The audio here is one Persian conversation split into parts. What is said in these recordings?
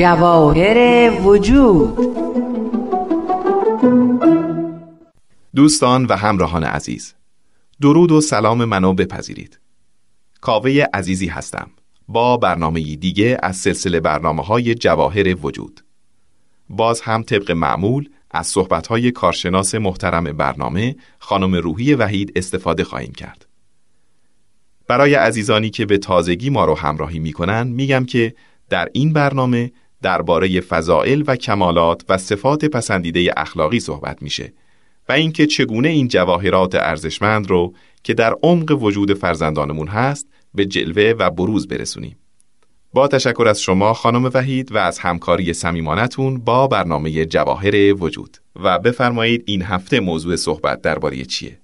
جواهر وجود. دوستان و همراهان عزیز درود و سلام منو بپذیرید. کاوه عزیزی هستم. با برنامه دیگه از سلسله برنامه های جواهر وجود. باز هم طبق معمول از صحبت های کارشناس محترم برنامه خانم روحی وحید استفاده خواهیم کرد برای عزیزانی که به تازگی ما رو همراهی می‌کنن میگم که در این برنامه درباره فضائل و کمالات و صفات پسندیده اخلاقی صحبت میشه و اینکه چگونه این جواهرات ارزشمند رو که در عمق وجود فرزندانمون هست به جلوه و بروز برسونیم. با تشکر از شما خانم وحید و از همکاری سمیمانتون با برنامه جواهر وجود و بفرمایید این هفته موضوع صحبت درباره چیه؟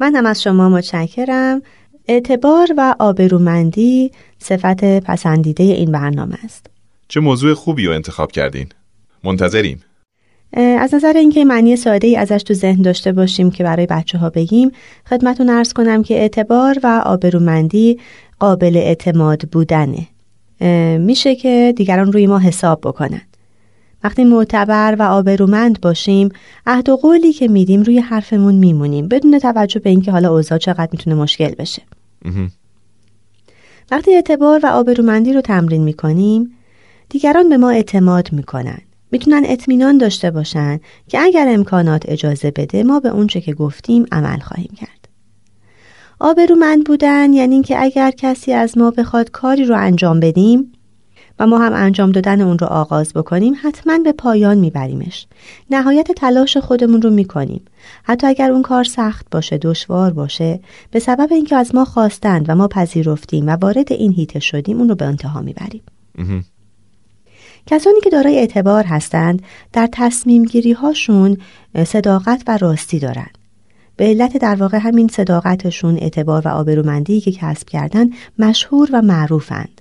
من هم از شما متشکرم. اعتبار و آبرومندی صفت پسندیده این برنامه است. چه موضوع خوبی رو انتخاب کردین؟ منتظریم. از نظر اینکه معنی ساده ای ازش تو ذهن داشته باشیم که برای بچه ها بگیم خدمتون ارز کنم که اعتبار و آبرومندی قابل اعتماد بودنه میشه که دیگران روی ما حساب بکنن. وقتی معتبر و آبرومند باشیم عهد و قولی که میدیم روی حرفمون میمونیم بدون توجه به اینکه حالا اوضاع چقدر می‌تونه مشکل بشه. وقتی اعتبار و آبرومندی رو تمرین می‌کنیم دیگران به ما اعتماد می‌کنن. می‌تونن اطمینان داشته باشن که اگر امکانات اجازه بده ما به اونچه که گفتیم عمل خواهیم کرد. آبرومند بودن یعنی اینکه اگر کسی از ما بخواد کاری رو انجام بدیم و ما هم انجام دادن اون رو آغاز بکنیم حتما به پایان میبریمش. نهایت تلاش خودمون رو می‌کنیم. حتی اگر اون کار سخت باشه، دشوار باشه، به سبب اینکه از ما خواستند و ما پذیرفتیم و وارد این هیته شدیم اون رو به انتها می‌بریم. کسانی که دارای اعتبار هستند در تصمیم گیری هاشون صداقت و راستی دارند. به علت در واقع همین صداقتشون اعتبار و آبرومندی که کسب کردن مشهور و معروفند.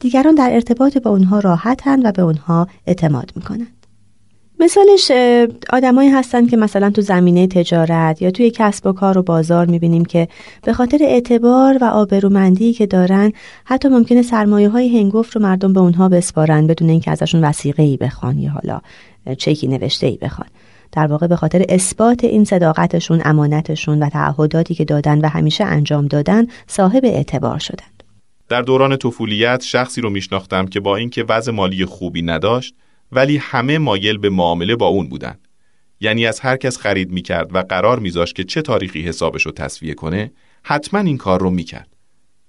دیگران در ارتباط با اونها راحتند و به اونها اعتماد می‌کنند. مثالش آدمایی هستن که مثلا تو زمینه تجارت یا توی کسب و کار و بازار می‌بینیم که به خاطر اعتبار و آبرومندی که دارن حتی ممکنه سرمایه های هنگفت رو مردم به اونها بسپارن بدون اینکه ازشون وسیقه ای بخوان یا حالا چکی نوشته ای بخوان در واقع به خاطر اثبات این صداقتشون امانتشون و تعهداتی که دادن و همیشه انجام دادن صاحب اعتبار شدند. در دوران طفولیت شخصی رو میشناختم که با اینکه وضع مالی خوبی نداشت ولی همه مایل به معامله با اون بودن. یعنی از هر کس خرید می‌کرد و قرار میذاشت که چه تاریخی حسابش رو تصویه کنه حتما این کار رو می‌کرد.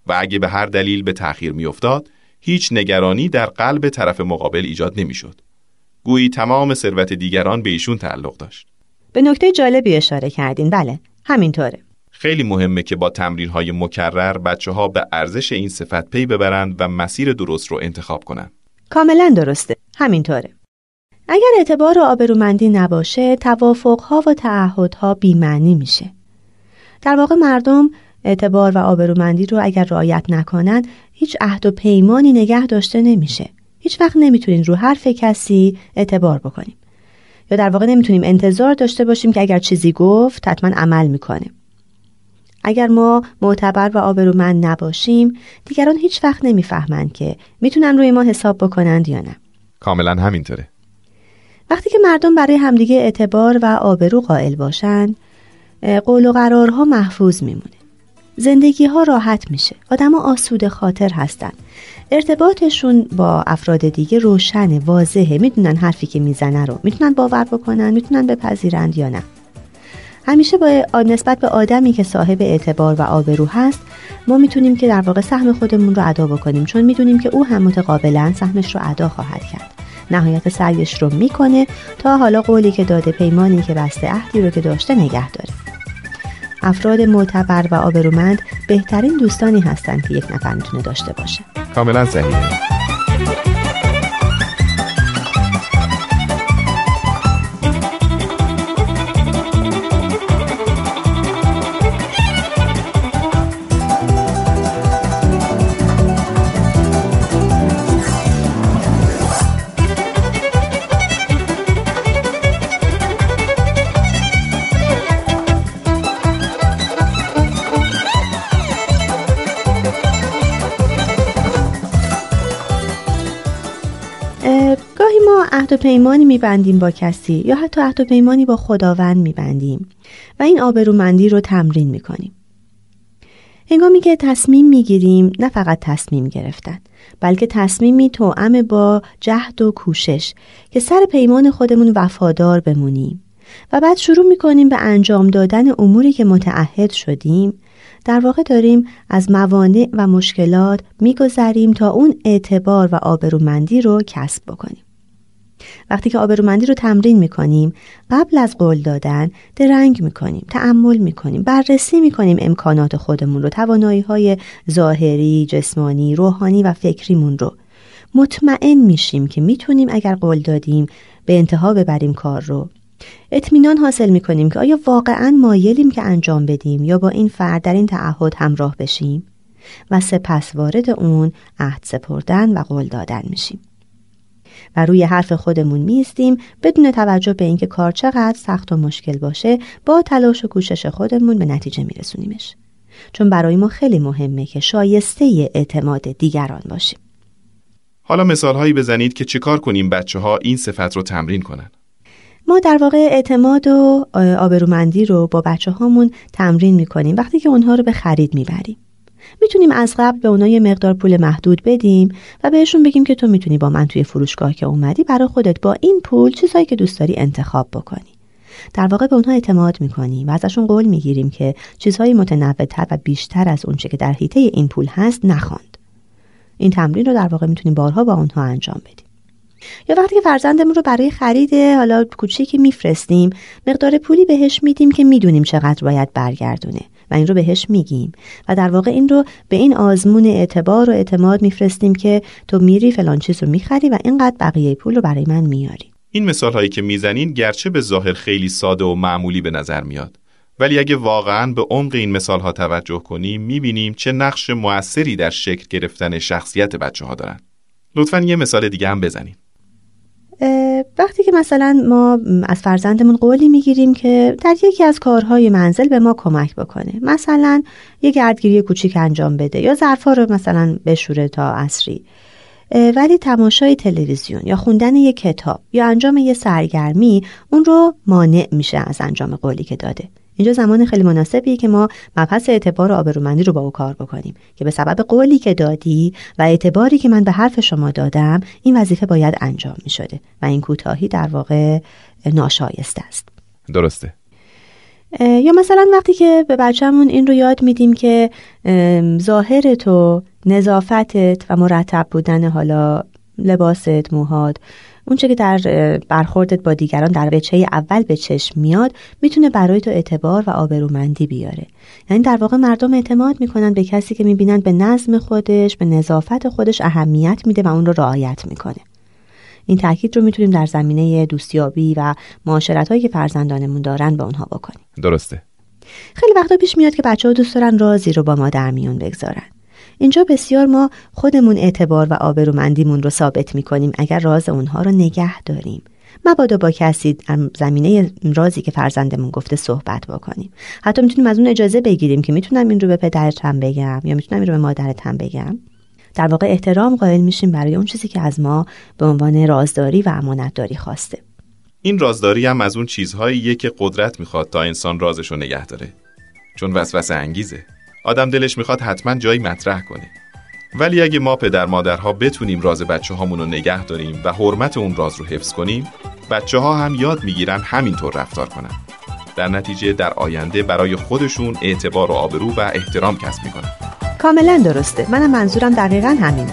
و اگه به هر دلیل به تأخیر میافتاد هیچ نگرانی در قلب طرف مقابل ایجاد نمی‌شد. گویی تمام ثروت دیگران به ایشون تعلق داشت. به نکته جالبی اشاره کردین. بله همینطوره. خیلی مهمه که با تمرین های مکرر بچه ها به ارزش این صفت پی ببرند و مسیر درست رو انتخاب کنند. کاملا درسته. همینطوره. اگر اعتبار و آبرومندی نباشه توافقها و تعهدها بیمعنی میشه. در واقع مردم اعتبار و آبرومندی رو اگر رعایت نکنند هیچ عهد و پیمانی نگه داشته نمیشه. هیچ وقت نمی‌تونین رو حرف کسی اعتبار بکنیم. یا در واقع نمی‌تونیم انتظار داشته باشیم که اگر چیزی گفت حتما عمل می‌کنه. اگر ما معتبر و آبرومند نباشیم دیگران هیچ وقت نمی‌فهمند که می‌تونن روی ما حساب بکنند یا نه. کاملا همینطوره. وقتی که مردم برای همدیگه اعتبار و آبرو قائل باشن قول و قرارها محفوظ میمونه. زندگی ها راحت میشه. آدما آسوده خاطر هستن. ارتباطشون با افراد دیگه روشنه واضحه. می‌دونن حرفی که می‌زنه رو. می‌تونن باور بکنن می‌تونن بپذیرند یا نه. همیشه با نسبت به آدمی که صاحب اعتبار و آبرو هست ما می‌تونیم که در واقع سهم خودمون رو ادا بکنیم چون می‌دونیم که او هم متقابلا سهمش رو ادا خواهد کرد. نهایت سعیش رو می‌کنه تا حالا قولی که داده پیمانی که بسته عهدی رو که داشته نگه داره. افراد معتبر و آبرومند بهترین دوستانی هستند که یک نفر می‌تونه داشته باشه. کاملا صحیحه پیمانی میبندیم با کسی یا حتی عهد و پیمانی با خداوند میبندیم و این آبرومندی رو تمرین می‌کنیم. هنگامی که تصمیم می‌گیریم نه فقط تصمیم گرفتن بلکه تصمیمی توأم با جهد و کوشش که سر پیمان خودمون وفادار بمونیم و بعد شروع می‌کنیم به انجام دادن اموری که متعهد شدیم در واقع داریم از موانع و مشکلات میگذریم تا اون اعتبار و آبرومندی رو کسب بکنیم. وقتی که آبرومندی رو تمرین می‌کنیم قبل از قول دادن درنگ می‌کنیم تعمل می‌کنیم بررسی می‌کنیم امکانات خودمون رو توانایی های ظاهری جسمانی روحانی و فکریمون رو. مطمئن میشیم که می‌تونیم اگر قول دادیم به انتها ببریم کار رو. اطمینان حاصل می‌کنیم که آیا واقعا مایلیم که انجام بدیم یا با این فرد در این تعهد همراه بشیم و سپس وارد اون عهد سپردن و قول دادن میشیم. و روی حرف خودمون میستیم بدون توجه به اینکه کار چقدر سخت و مشکل باشه با تلاش و کوشش خودمون به نتیجه میرسونیمش. چون برای ما خیلی مهمه که شایسته اعتماد دیگران باشیم. حالا مثال هایی بزنید که چیکار کنیم بچه ها این صفت رو تمرین کنن. ما در واقع اعتماد و آبرومندی رو با بچه هامون تمرین می‌کنیم وقتی که اونها رو به خرید می‌بریم. می‌تونیم از قبل به اونها یه مقدار پول محدود بدیم و بهشون بگیم که تو می‌تونی با من توی فروشگاه که اومدی برای خودت با این پول چیزهایی که دوست داری انتخاب بکنی. در واقع به اونها اعتماد می‌کنیم و ازشون قول می‌گیریم که چیزهای متنوعتر و بیشتر از اونچه که در حیطه این پول هست نخواند این تمرین رو در واقع می‌تونیم بارها با اونها انجام بدیم. یا وقتی که فرزندمون رو برای خرید حالا کوچیکی میفرستیم مقدار پولی بهش میدیم که می‌دونیم چقدر باید برگردونه. این رو بهش میگیم. و در واقع این رو به این آزمون اعتبار و اعتماد میفرستیم که تو میری فلان چیز رو می‌خری و اینقدر بقیه پول رو برای من میاری این مثال هایی که می‌زنین گرچه به ظاهر خیلی ساده و معمولی به نظر میاد. ولی اگه واقعا به عمق این مثال ها توجه کنیم می‌بینیم چه نقش موثری در شکل گرفتن شخصیت بچه ها دارن. لطفا یه مثال دیگه هم بزنیم وقتی که مثلا ما از فرزندمون قولی می‌گیریم که در یکی از کارهای منزل به ما کمک بکنه. مثلا یه گردگیری کوچیک انجام بده یا ظرفا رو مثلا بشوره تا اصری ولی تماشای تلویزیون یا خوندن یه کتاب یا انجام یه سرگرمی اون رو مانع میشه از انجام قولی که داده. اینجا زمان خیلی مناسبیه که ما مبحث اعتبار و آبرومندی رو با او کار بکنیم که به سبب قولی که دادی و اعتباری که من به حرف شما دادم این وظیفه باید انجام می شده و این کوتاهی در واقع ناشایسته است. درسته. یا مثلا وقتی که به بچهمون این رو یاد میدیم که ظاهر تو نظافتت و مرتب بودن حالا لباست موهاد اونچه که در برخوردت با دیگران در وچه اول به چشم میاد می‌تونه برای تو اعتبار و آبرومندی بیاره. یعنی در واقع مردم اعتماد می‌کنن به کسی که می‌بینن به نظم خودش به نظافت خودش اهمیت میده و اون رو رعایت می‌کنه. این تاکید رو می‌تونیم در زمینه دوستیابی و معاشرت هایی که فرزندانمون دارن به اونها بکنیم. درسته. خیلی وقتا پیش میاد که بچه ها دوست دارن رازی رو با ما در میون بگذارن. اینجا بسیار ما خودمون اعتبار و آبرومندیمون رو ثابت می‌کنیم اگر راز اونها رو نگه داریم. مبادا با کسی زمینه رازی که فرزندمون گفته صحبت بکنیم. حتی می‌تونیم از اون اجازه بگیریم که می‌تونم این رو به پدرتم بگم یا می‌تونم این رو به مادرتم بگم. در واقع احترام قائل میشیم برای اون چیزی که از ما به عنوان رازداری و امانتداری خواسته. این رازداری هم از اون چیزهاییه که قدرت می‌خواد تا انسان رازش رو نگه داره. چون وسوسه انگیزه. آدم دلش می‌خواد حتما جایی مطرح کنه. ولی اگه ما پدر مادرها بتونیم راز بچه هامون رو نگه داریم و حرمت اون راز رو حفظ کنیم بچه ها هم یاد می‌گیرن همینطور رفتار کنن. در نتیجه در آینده برای خودشون اعتبار و آبرو و احترام کسب می‌کنن. کاملا درسته. منم منظورم دقیقا همین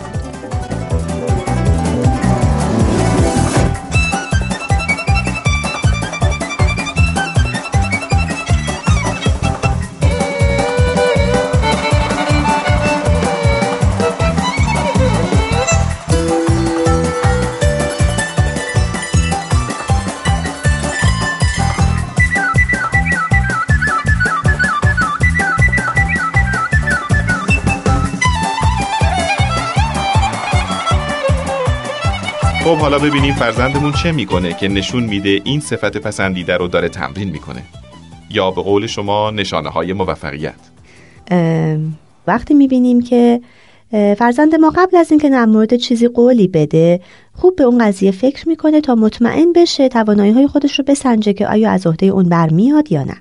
حالا ببینیم فرزندمون چه می‌کنه که نشون میده این صفت پسندیده رو داره تمرین می‌کنه. یا به قول شما نشانه های موفقیت وقتی می‌بینیم که فرزند ما قبل از اینکه در مورد چیزی قولی بده خوب به اون قضیه فکر می‌کنه تا مطمئن بشه توانایی های خودش رو بسنجه که آیا از عهده اون برمیاد یا نه.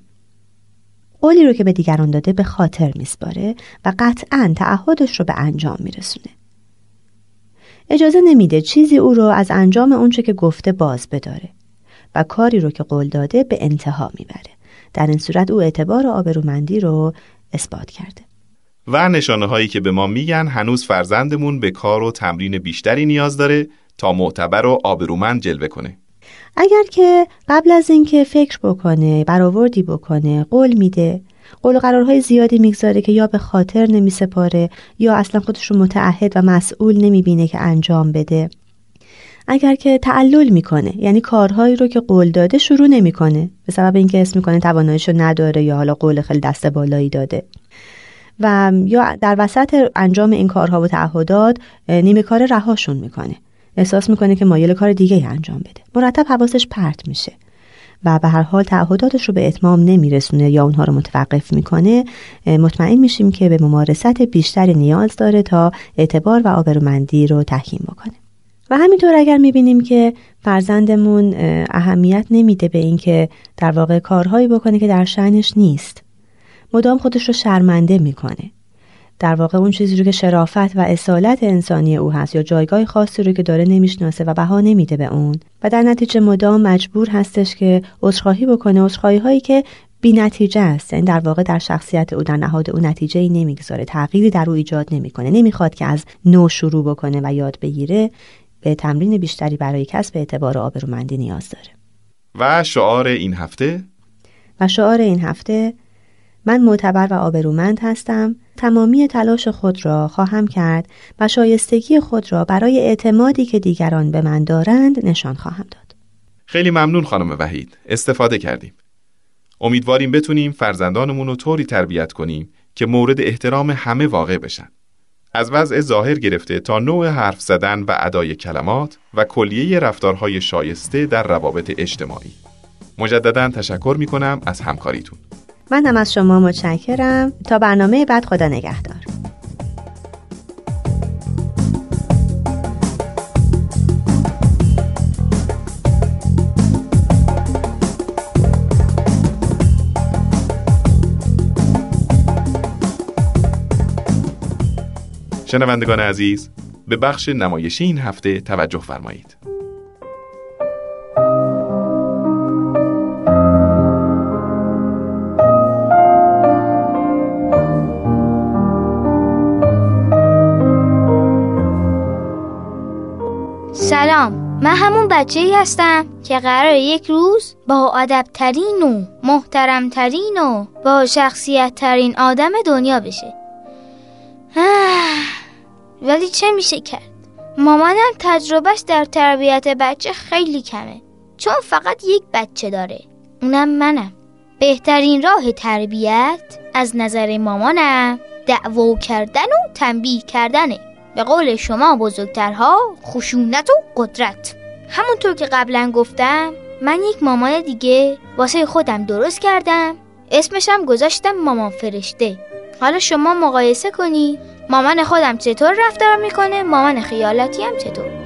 قولی رو که به دیگران داده به خاطر میسپاره و قطعا تعهدش رو به انجام میرسونه. اجازه نمیده چیزی او رو از انجام اونچه که گفته باز بداره و کاری رو که قول داده به انتها می‌بره. در این صورت او اعتبار آبرومندی رو اثبات کرده. و نشانه هایی که به ما میگن هنوز فرزندمون به کار و تمرین بیشتری نیاز داره تا معتبر و آبرومند جلوه کنه. اگر که قبل از اینکه فکر بکنه برآوردی بکنه قول میده قول قرارهای زیادی می‌گذاره که یا به خاطر نمیسپاره یا اصلا خودش رو متعهد و مسئول نمی‌بینه که انجام بده. اگر که تعلل می‌کنه یعنی کارهایی رو که قول داده شروع نمی‌کنه به سبب اینکه اسم می‌کنه تواناییش رو نداره یا حالا قول خیلی دست بالایی داده. و یا در وسط انجام این کارها و تعهدات نیمه کار رهاشون می‌کنه. احساس می‌کنه که مایل کار دیگه انجام بده. مرتب حواسش پرت میشه. و به هر حال تعهداتش رو به اتمام نمیرسونه یا اونها رو متوقف می‌کنه مطمئن میشیم که به ممارست بیشتری نیاز داره تا اعتبار و آبرومندی رو تحکیم بکنه. و همینطور اگر می‌بینیم که فرزندمون اهمیت نمیده به اینکه در واقع کارهایی بکنه که در شعنش نیست مدام خودش رو شرمنده می‌کنه. در واقع اون چیزی رو که شرافت و اصالت انسانی او هست یا جایگاه خاصی رو که داره نمی‌شناسه و بها نمیده به اون. و در نتیجه مدام مجبور هستش که عذرخواهی بکنه عذرخواهی هایی که بی نتیجه است. یعنی در واقع در شخصیت او در نهاد او نتیجه ای نمی‌گذاره تغییری در او ایجاد نمی‌کنه. نمی‌خواد که از نو شروع بکنه و یاد بگیره به تمرین بیشتری برای کسب اعتبار آبرومندی نیاز داره. و شعار این هفته؟ و شعار این هفته من معتبر و آبرومند هستم. تمامی تلاش خود را خواهم کرد و شایستگی خود را برای اعتمادی که دیگران به من دارند نشان خواهم داد. خیلی ممنون خانم وحید. استفاده کردیم. امیدواریم بتونیم فرزندانمون رو طوری تربیت کنیم که مورد احترام همه واقع بشن. از وضع ظاهر گرفته تا نوع حرف زدن و ادای کلمات و کلیه رفتارهای شایسته در روابط اجتماعی. مجددا تشکر می کنم از همکاریتون. من هم از شما متشکرم. تا برنامه بعد خدا نگهدار. شنوندگان عزیز به بخش نمایشی این هفته توجه فرمایید. من همون بچه ای هستم که قرار یک روز با ادبترین و محترمترین و با شخصیت ترین آدم دنیا بشه. ولی چه میشه کرد؟ مامانم تجربهش در تربیت بچه خیلی کمه. چون فقط یک بچه داره. اونم منم. بهترین راه تربیت از نظر مامانم دعوا کردن و تنبیه کردنه. به قول شما بزرگترها خشونت و قدرت. همونطور که قبلا گفتم من یک مامان دیگه واسه خودم درست کردم. اسمشم گذاشتم مامان فرشته. حالا شما مقایسه کنی مامان خودم چطور رفتار می‌کنه مامان خیالاتی هم چطور؟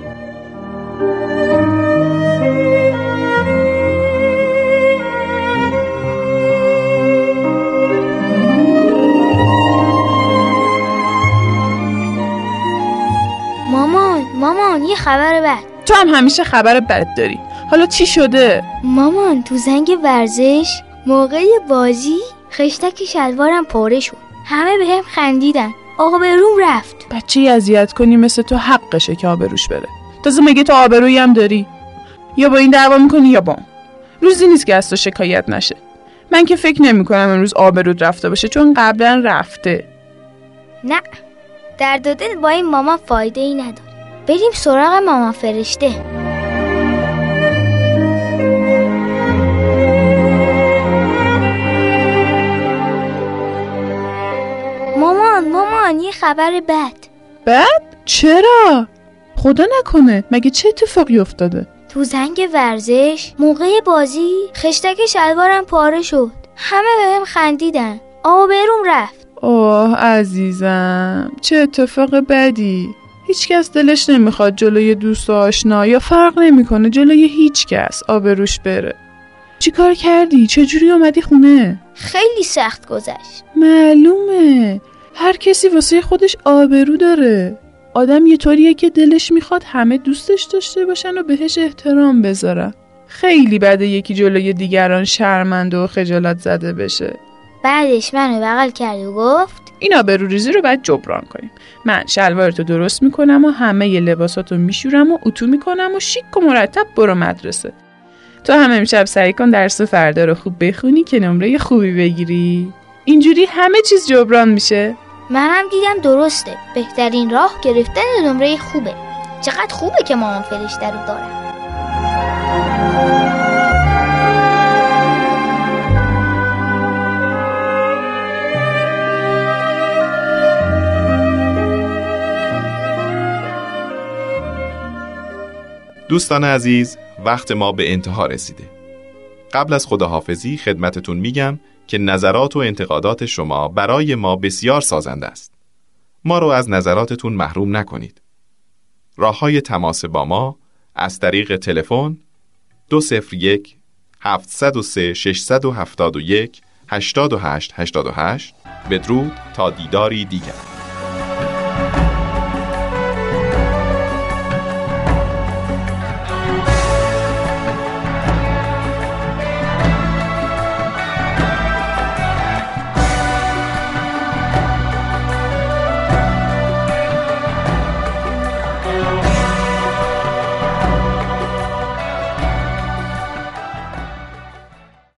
یه خبر بد. تو هم همیشه خبر بد داری. حالا چی شده؟ مامان تو زنگ ورزش موقع بازی خشتک شلوارم پاره شد. همه به هم خندیدن. آبروم رفت. بچه اذیت کنی مثل تو حقشه که آبروش بره. تازه مگه تو آبرویی هم داری؟ یا با این دعوا می‌کنی یا با روزی نیست که از تو شکایت نشه. من که فکر نمی کنم امروز آبرود رفته باشه چون قبلا رفته. نه. در دل با این ماما فایده ای نداره بریم سراغ ماما فرشته. مامان مامان یه خبر بد. بد؟ چرا؟ خدا نکنه. مگه چه اتفاقی افتاده؟ تو زنگ ورزش موقع بازی خشتک شلوارم پاره شد. همه بهم خندیدن. آبروم رفت. آه عزیزم. چه اتفاق بدی. هیچکس دلش نمی‌خواد جلوی دوست و آشنا یا فرق نمی‌کنه جلوی هیچکس آبروش بره. چیکار کردی؟ چجوری اومدی خونه؟ خیلی سخت گذشت. معلومه. هر کسی واسه خودش آبرو داره. آدم یه طوریه که دلش می‌خواد همه دوستش داشته باشن و بهش احترام بذارن. خیلی بده یکی جلوی دیگران شرمنده و خجالت زده بشه. بعدش منو بغل کرد و گفت این آبرو ریزی رو باید جبران کنیم. من شلوارتو درست می‌کنم و همه ی لباساتو میشورم و اتو می‌کنم و شیک و مرتب برو مدرسه. تو هم امشب سعی کن درس فردا رو خوب بخونی که نمره خوبی بگیری. اینجوری همه چیز جبران میشه. منم دیدم درسته. بهترین راه گرفتن نمره خوبه. چقدر خوبه که مامان فرشته رو دارم. دوستان عزیز وقت ما به انتها رسیده. قبل از خداحافظی خدمتتون میگم که نظرات و انتقادات شما برای ما بسیار سازنده است. ما رو از نظراتتون محروم نکنید. راه های تماس با ما از طریق تلفن 201 703 671 88 88 بدرود تا دیداری دیگر.